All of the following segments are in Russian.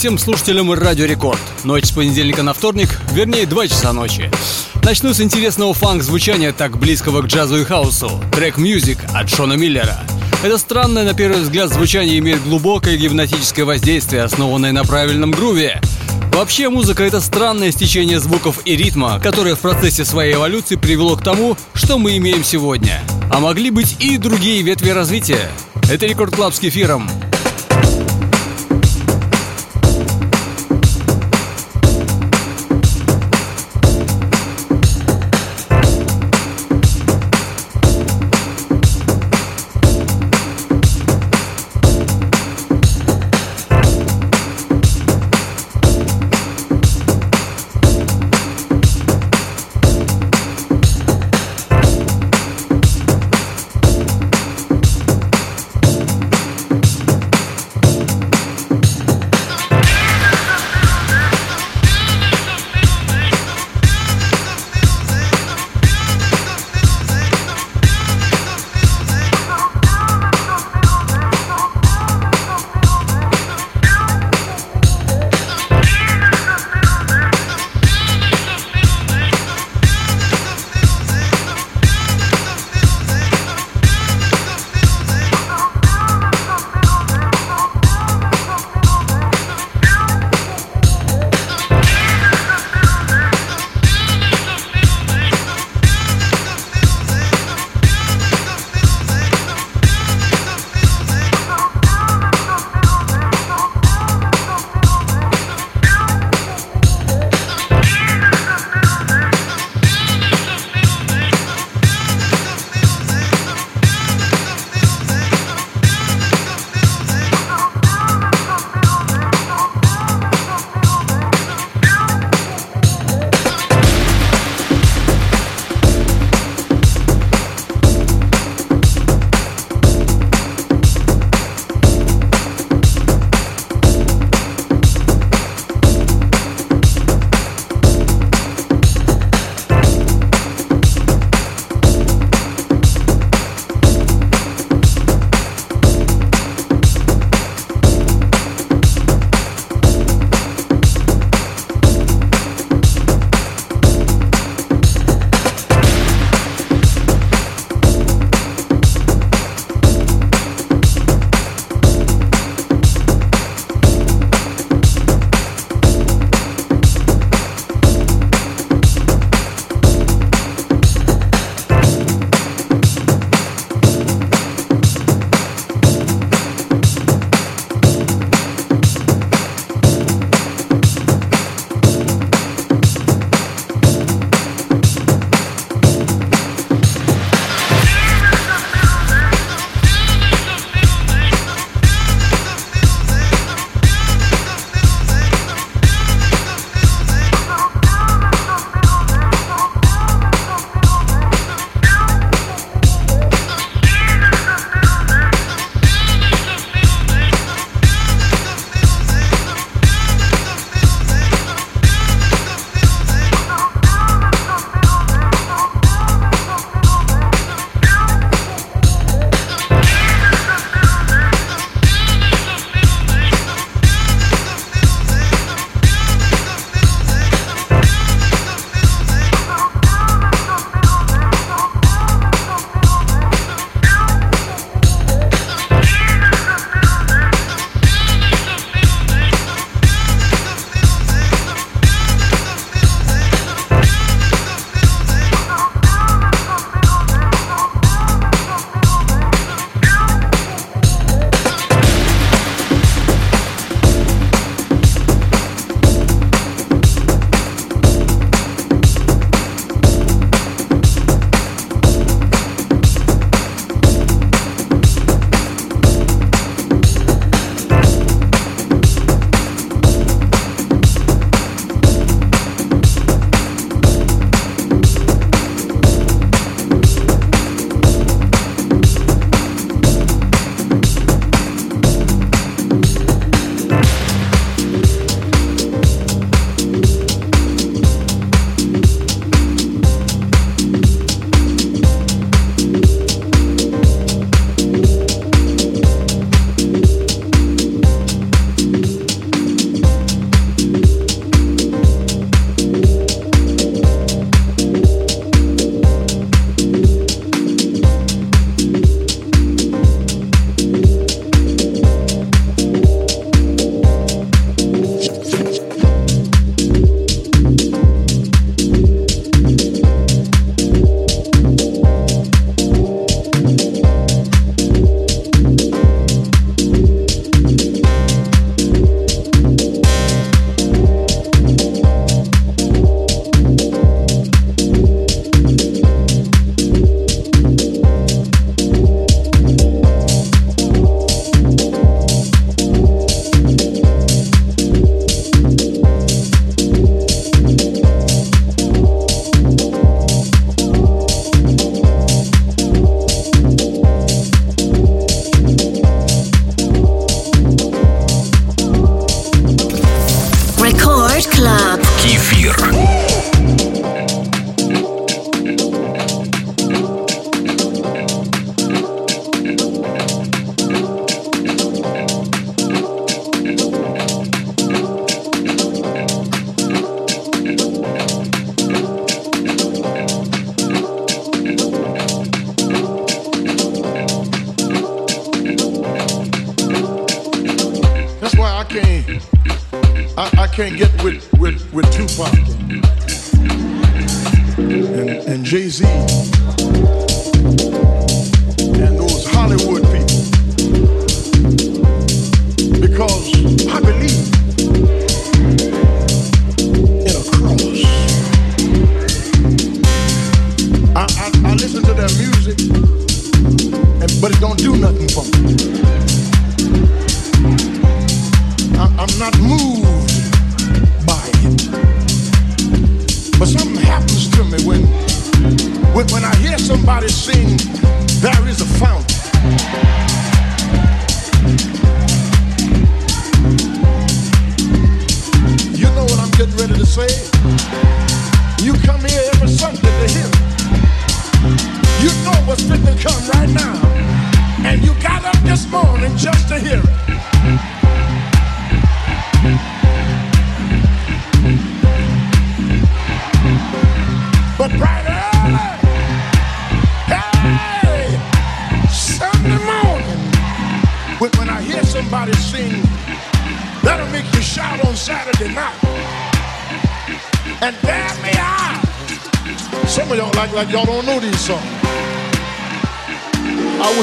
Всем слушателям Радио Рекорд. Ночь с понедельника на вторник, вернее 2 часа ночи. Начну с интересного фанк-звучания, так близкого к джазу и хаусу. Трек Music от Шона Миллера. Это странное, на первый взгляд, звучание имеет глубокое гипнотическое воздействие, основанное на правильном груве. Вообще, музыка — это странное стечение звуков и ритма, которое в процессе своей эволюции привело к тому, что мы имеем сегодня. А могли быть и другие ветви развития. Это Рекорд Клаб с кефиром.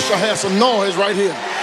I have some noise right here.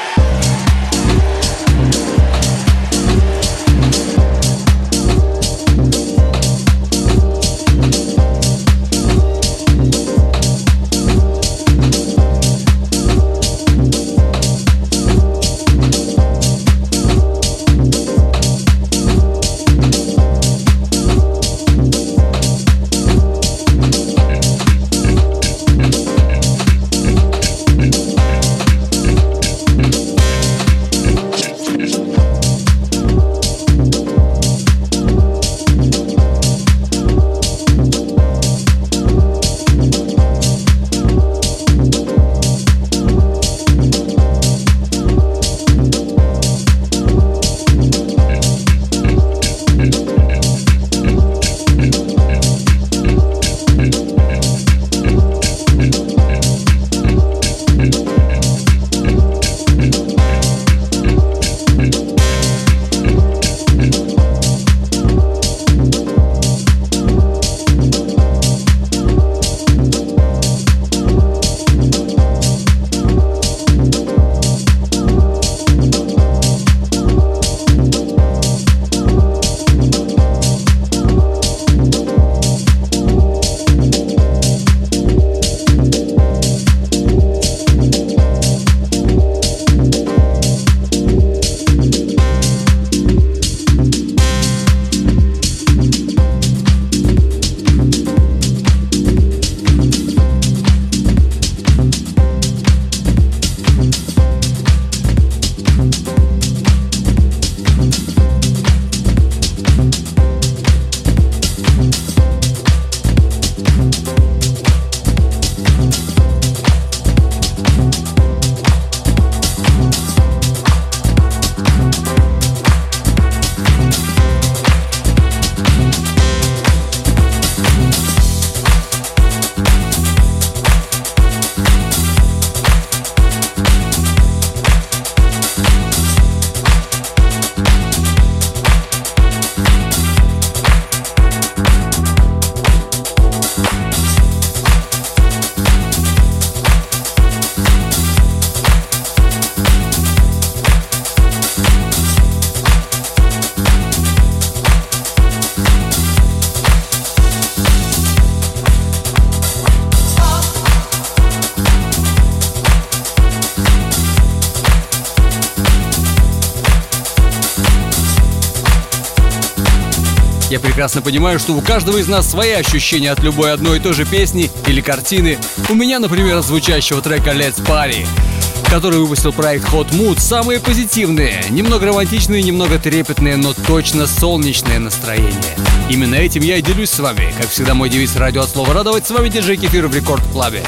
Прекрасно понимаю, что у каждого из нас свои ощущения от любой одной и той же песни или картины. У меня, например, от звучащего трека Let's Party. который выпустил проект Hot Mood, самые позитивные, немного романтичные, немного трепетные, но точно солнечное настроение. Именно этим я и делюсь с вами. Как всегда, мой девиз радио от слова радовать. С вами диджей Кефир в Рекорд Клабе.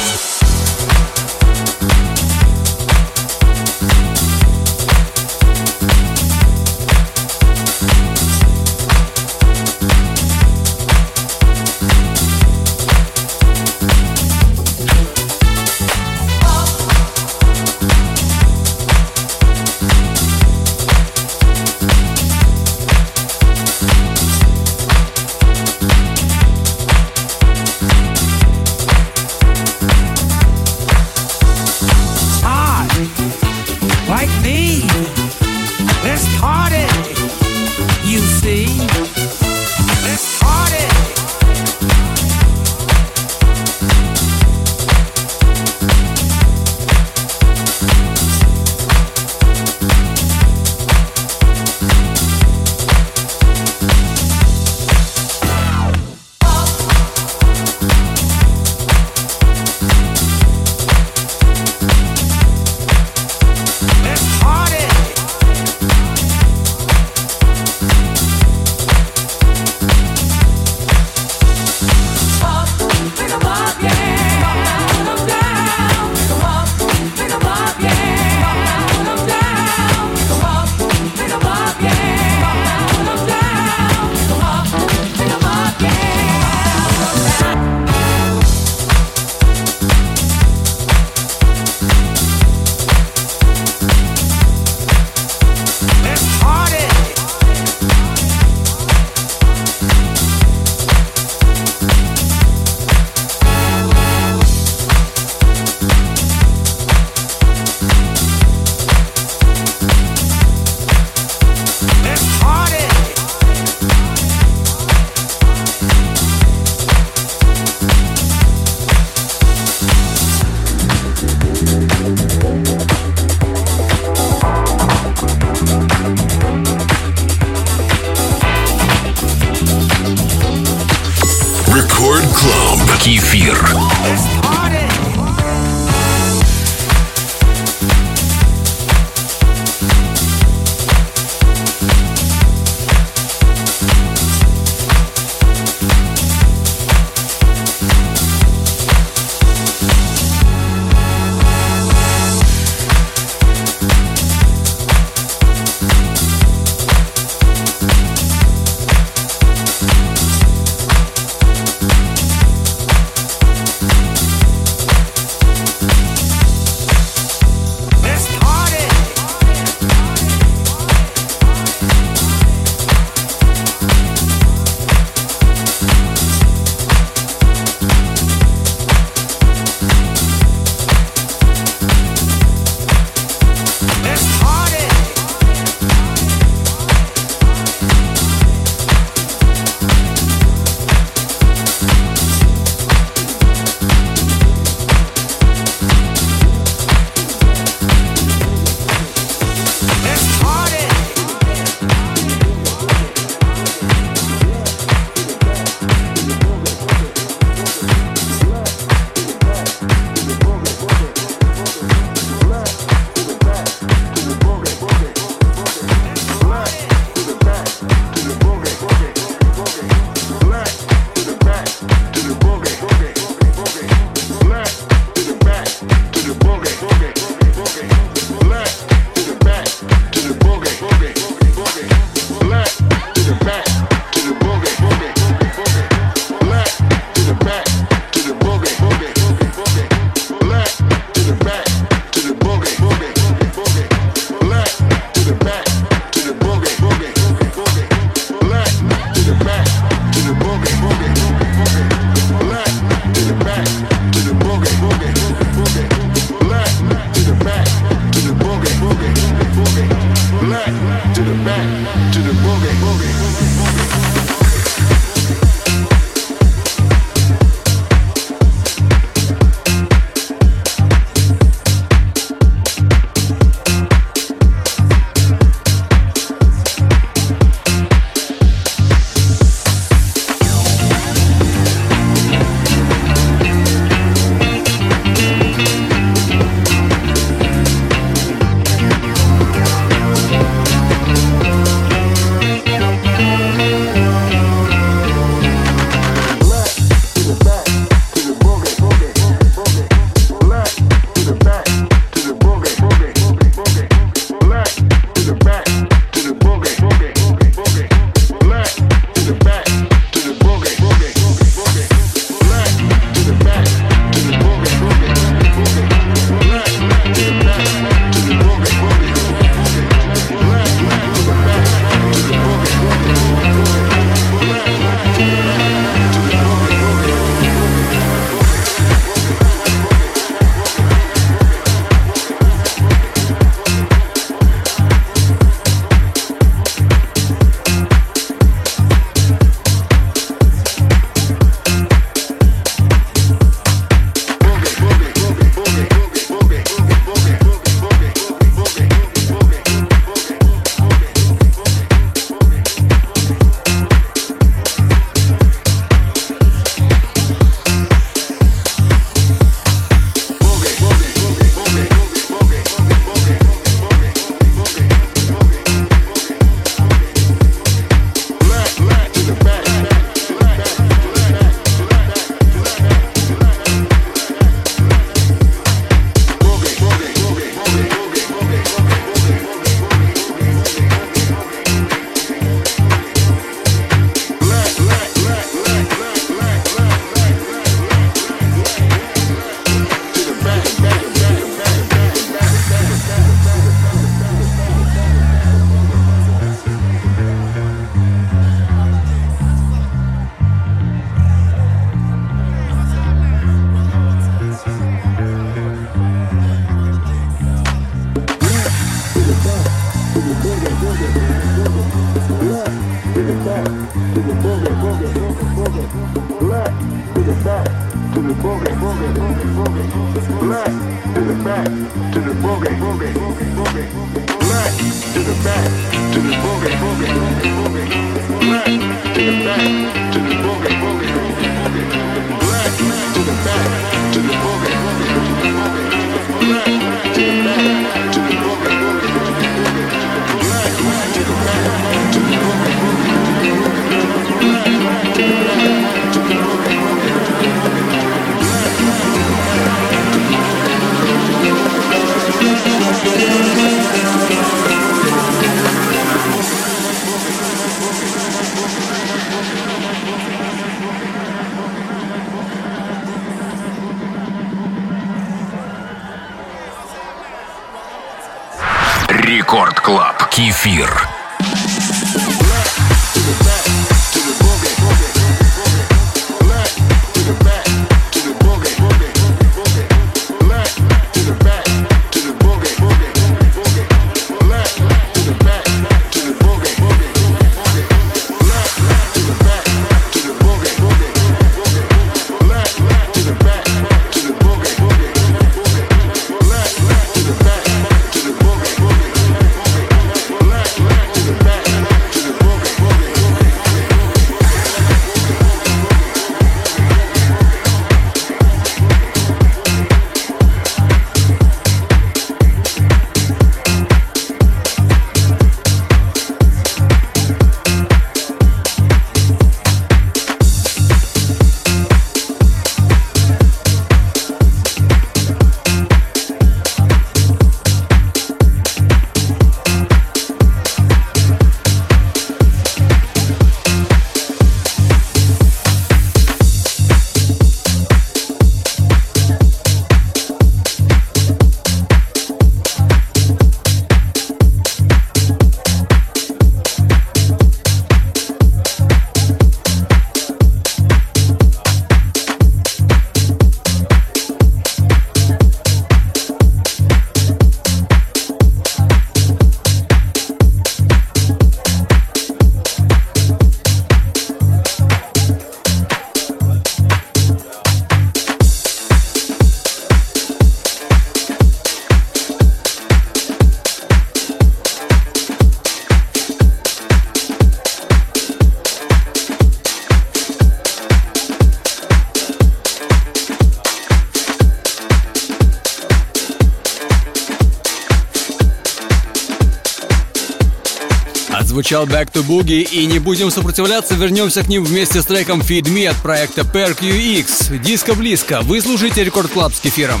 Прозвучал Back to Boogie, и не будем сопротивляться, вернемся к ним вместе с треком Feed Me от проекта Perk UX. Диско близко, вы слушаете Record Club с Кефиром.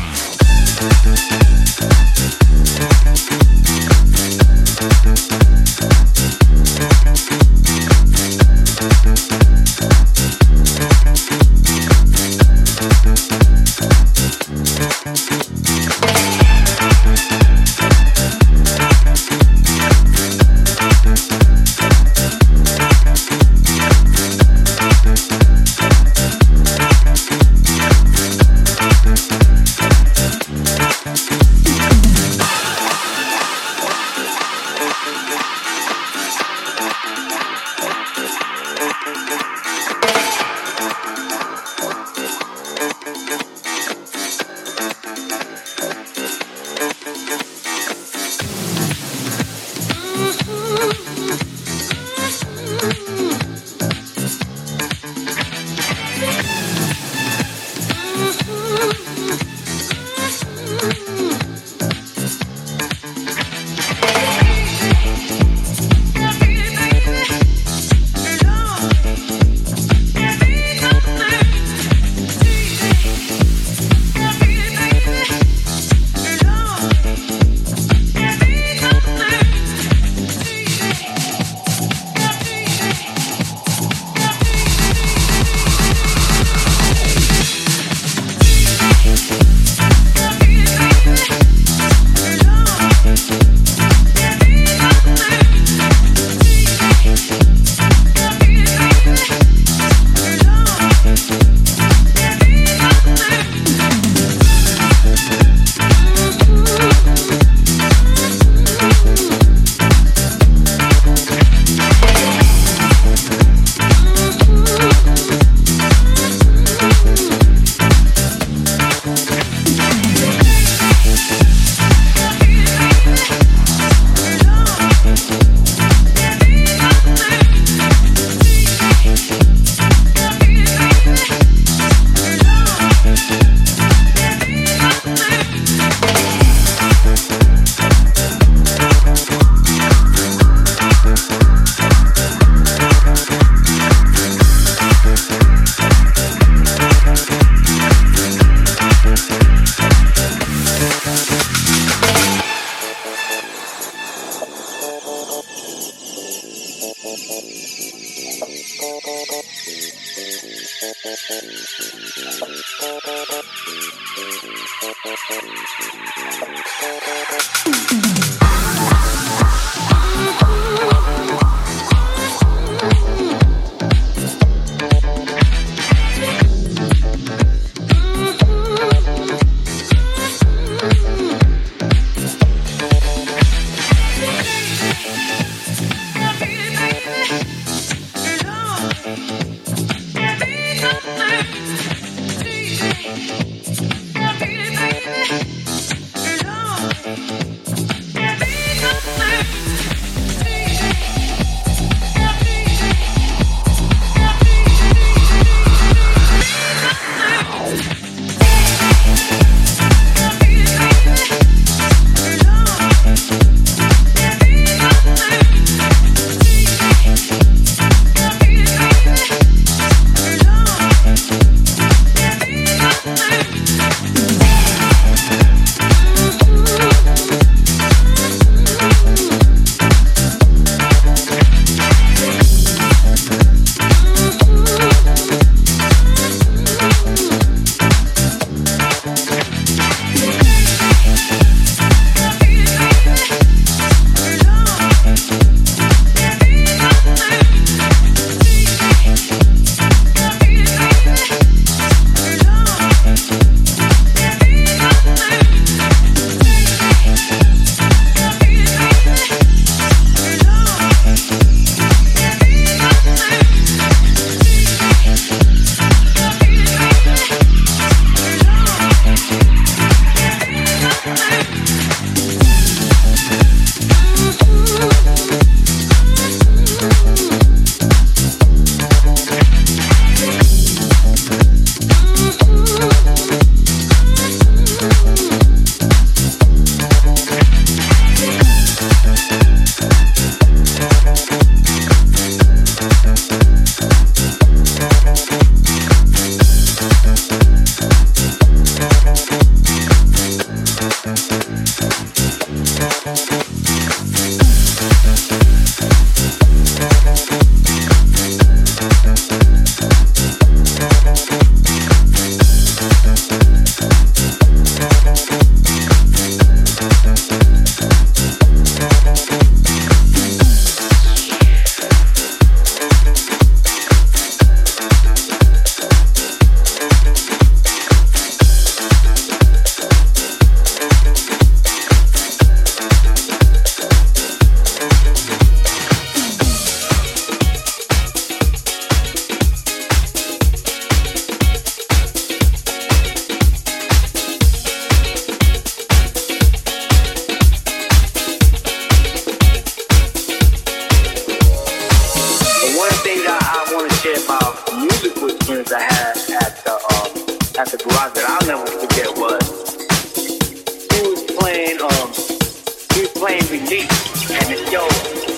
released, and it's yo,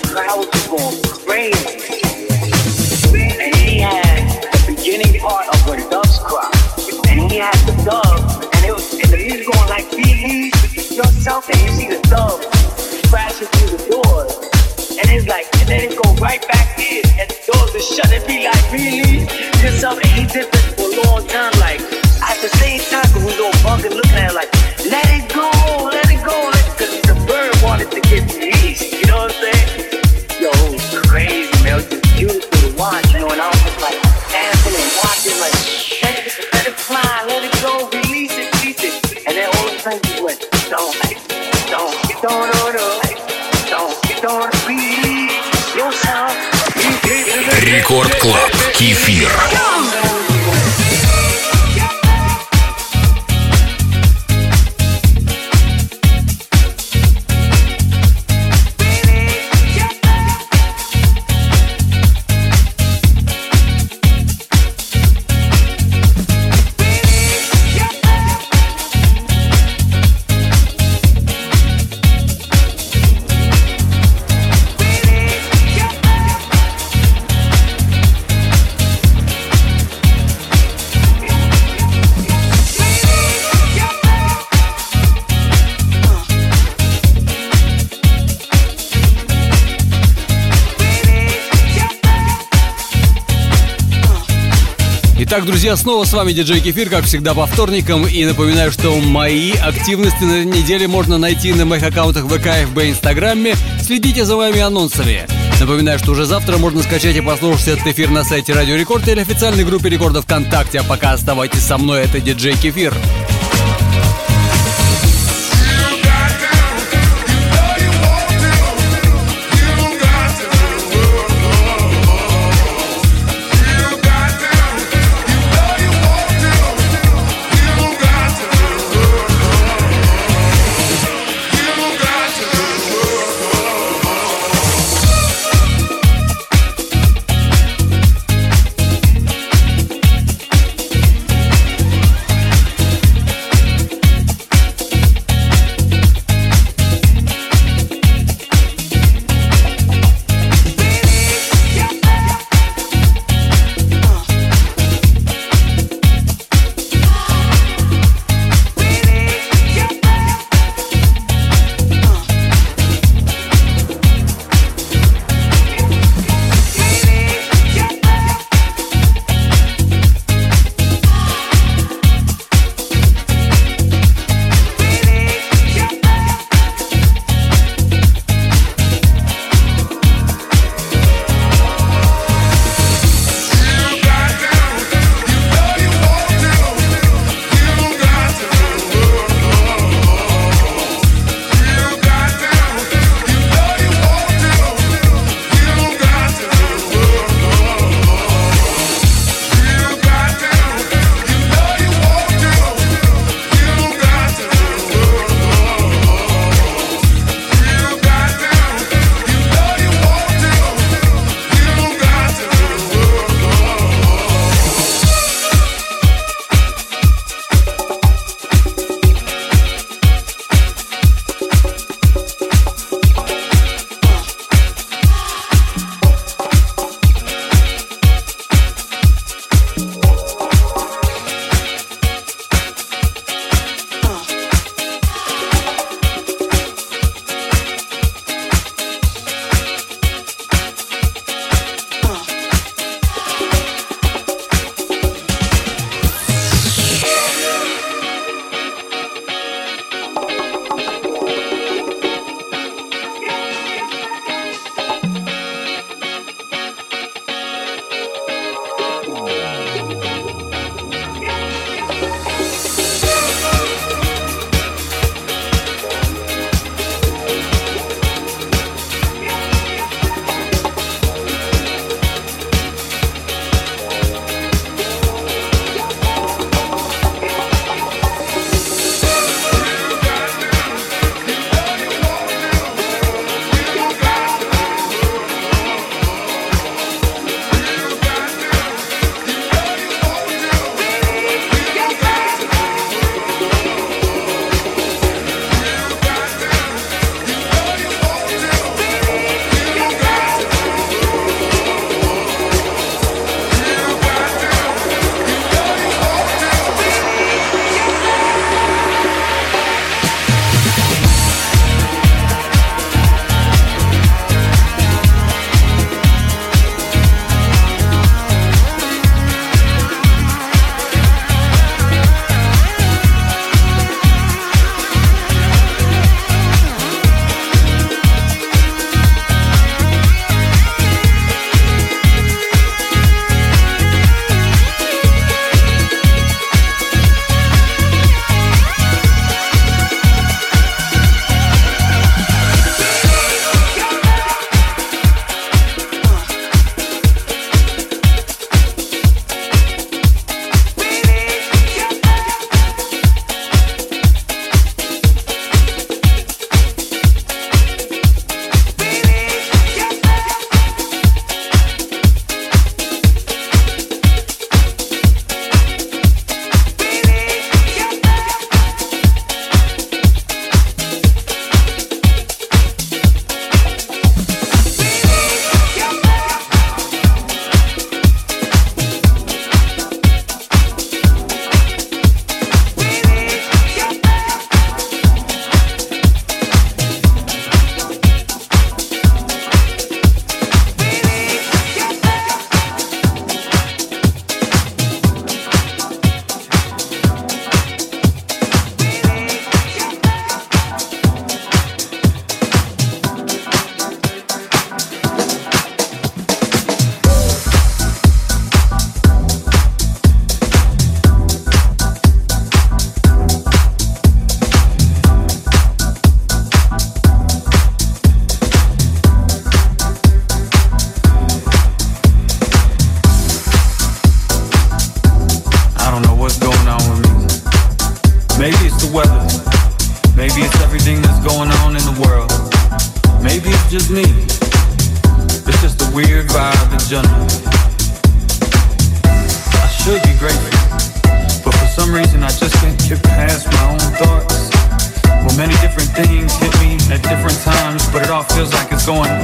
crowds are going crazy. And he had the beginning part of a dove's crop, and he had the dove, and it was, and the music going like, be yourself, and you see the dove crashing through the door, And it's like, and then it go right back in, and the doors are shut. and be like, really? Yourself, and he did this for a long time. Like, at the same time, cause we go fucking looking at like, Рекорд Клаб. Кефир. Go! Итак, друзья, снова с вами диджей Кефир, как всегда, по вторникам. И напоминаю, что мои активности на неделе можно найти на моих аккаунтах ВК, ФБ, Инстаграме. Следите за моими анонсами. Напоминаю, что уже завтра можно скачать и послушать этот эфир на сайте Радио Рекорд или официальной группе рекордов ВКонтакте. А пока оставайтесь со мной, это диджей Кефир.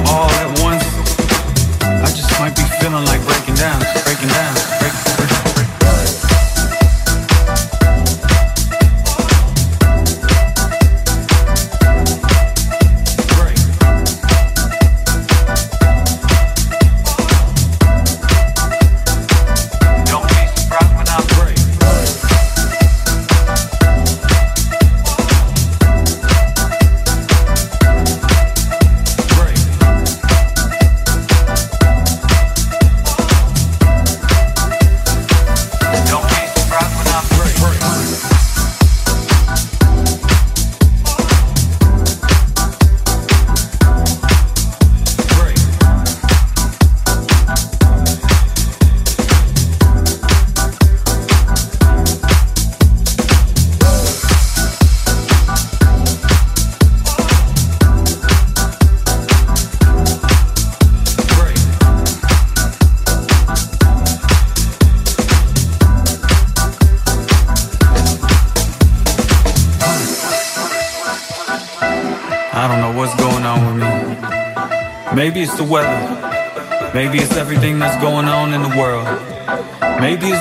All at once. I just might be feeling like breaking down, breaking down, breaking Maybe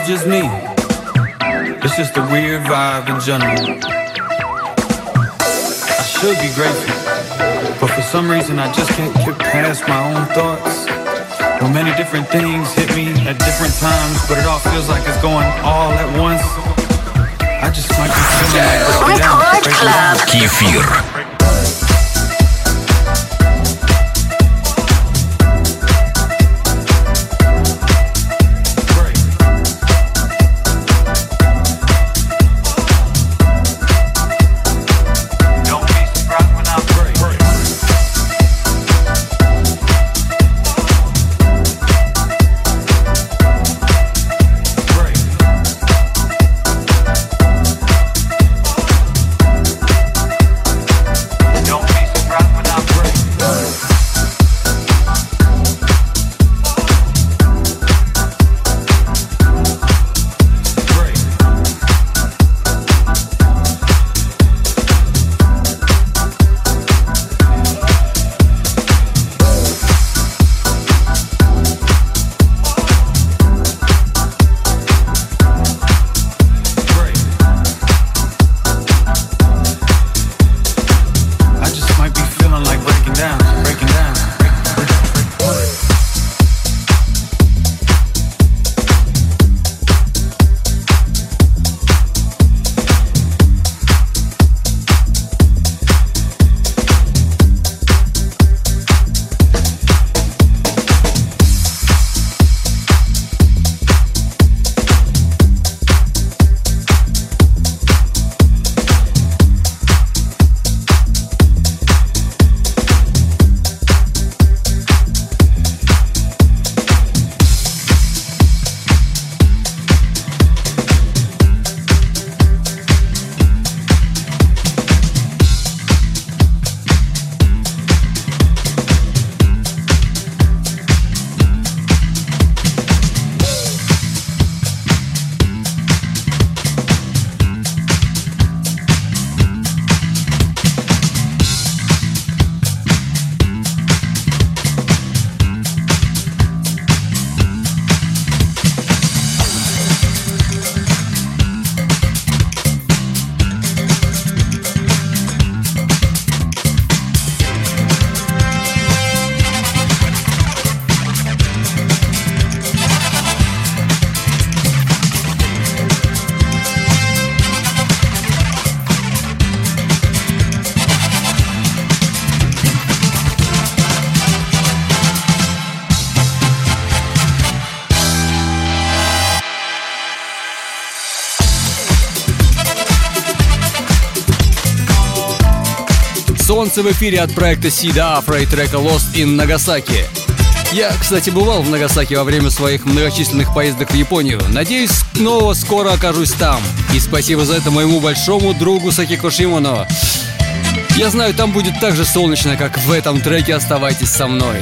just me. It's just a weird vibe in general. I should be grateful, but for some reason I just can't get past my own thoughts. Well, many different things hit me at different times, but it all feels like it's going all at once. I just might be feeling like Record Club. Kefir. Солнце в эфире от проекта Сида Афро и трека Lost in Nagasaki. Я, кстати, бывал в Нагасаки во время своих многочисленных поездок в Японию. Надеюсь, снова скоро окажусь там. И спасибо за это моему большому другу Сакико Шимоно. Я знаю, там будет так же солнечно, как в этом треке «Оставайтесь со мной».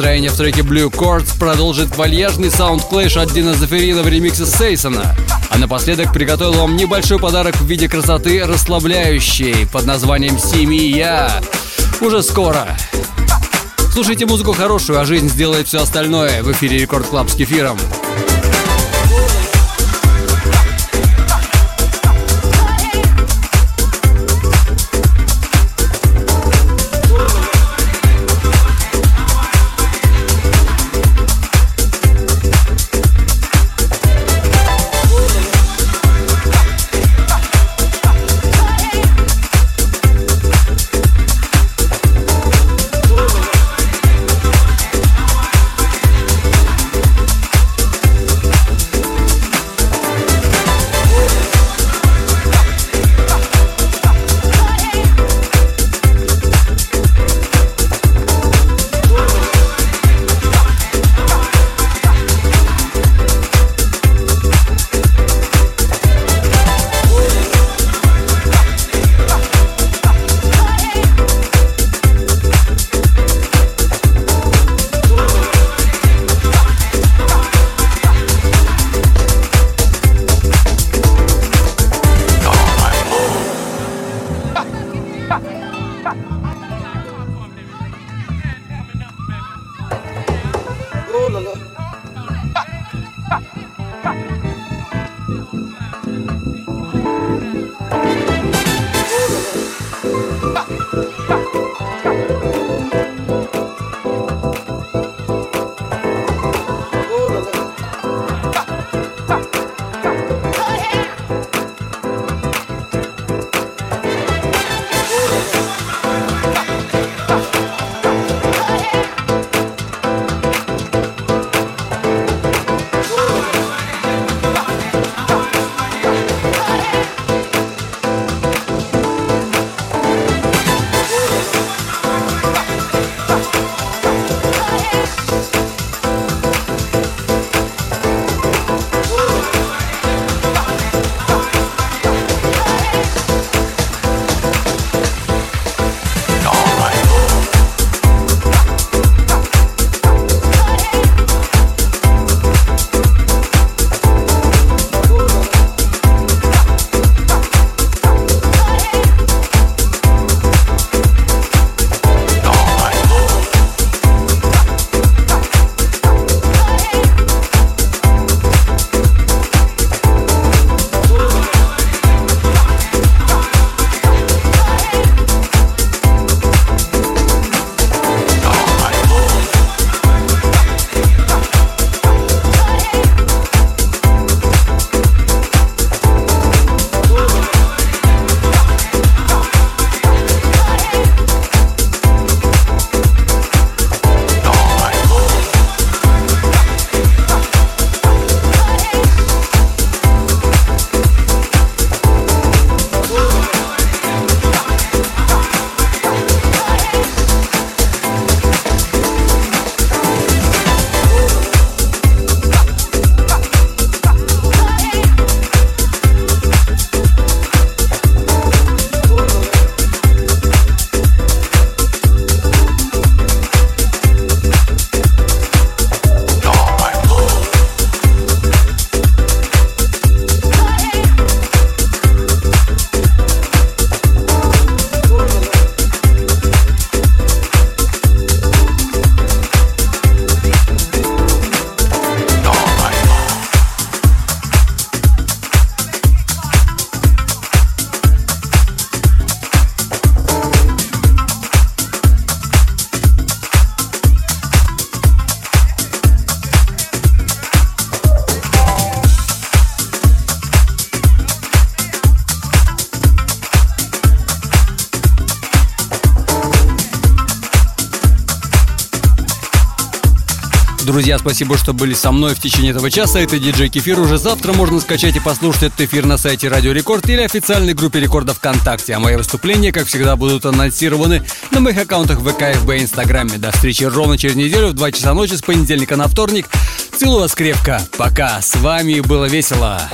Настроение в треке Blue Chords продолжит вальяжный саунд-клэш от Дина Заферина в ремиксе Сейсона. А напоследок приготовил вам небольшой подарок в виде красоты расслабляющей под названием «Семья». Уже скоро. Слушайте музыку хорошую, а жизнь сделает все остальное в эфире Record Club с Кефиром. Друзья, спасибо, что были со мной в течение этого часа. Это диджей Кефир. Уже завтра можно скачать и послушать этот эфир на сайте Радио Рекорд или официальной группе Рекорда ВКонтакте. А мои выступления, как всегда, будут анонсированы на моих аккаунтах ВК, ФБ и Инстаграме. До встречи ровно через неделю в 2 часа ночи с понедельника на вторник. Целую вас крепко. Пока. С вами было весело.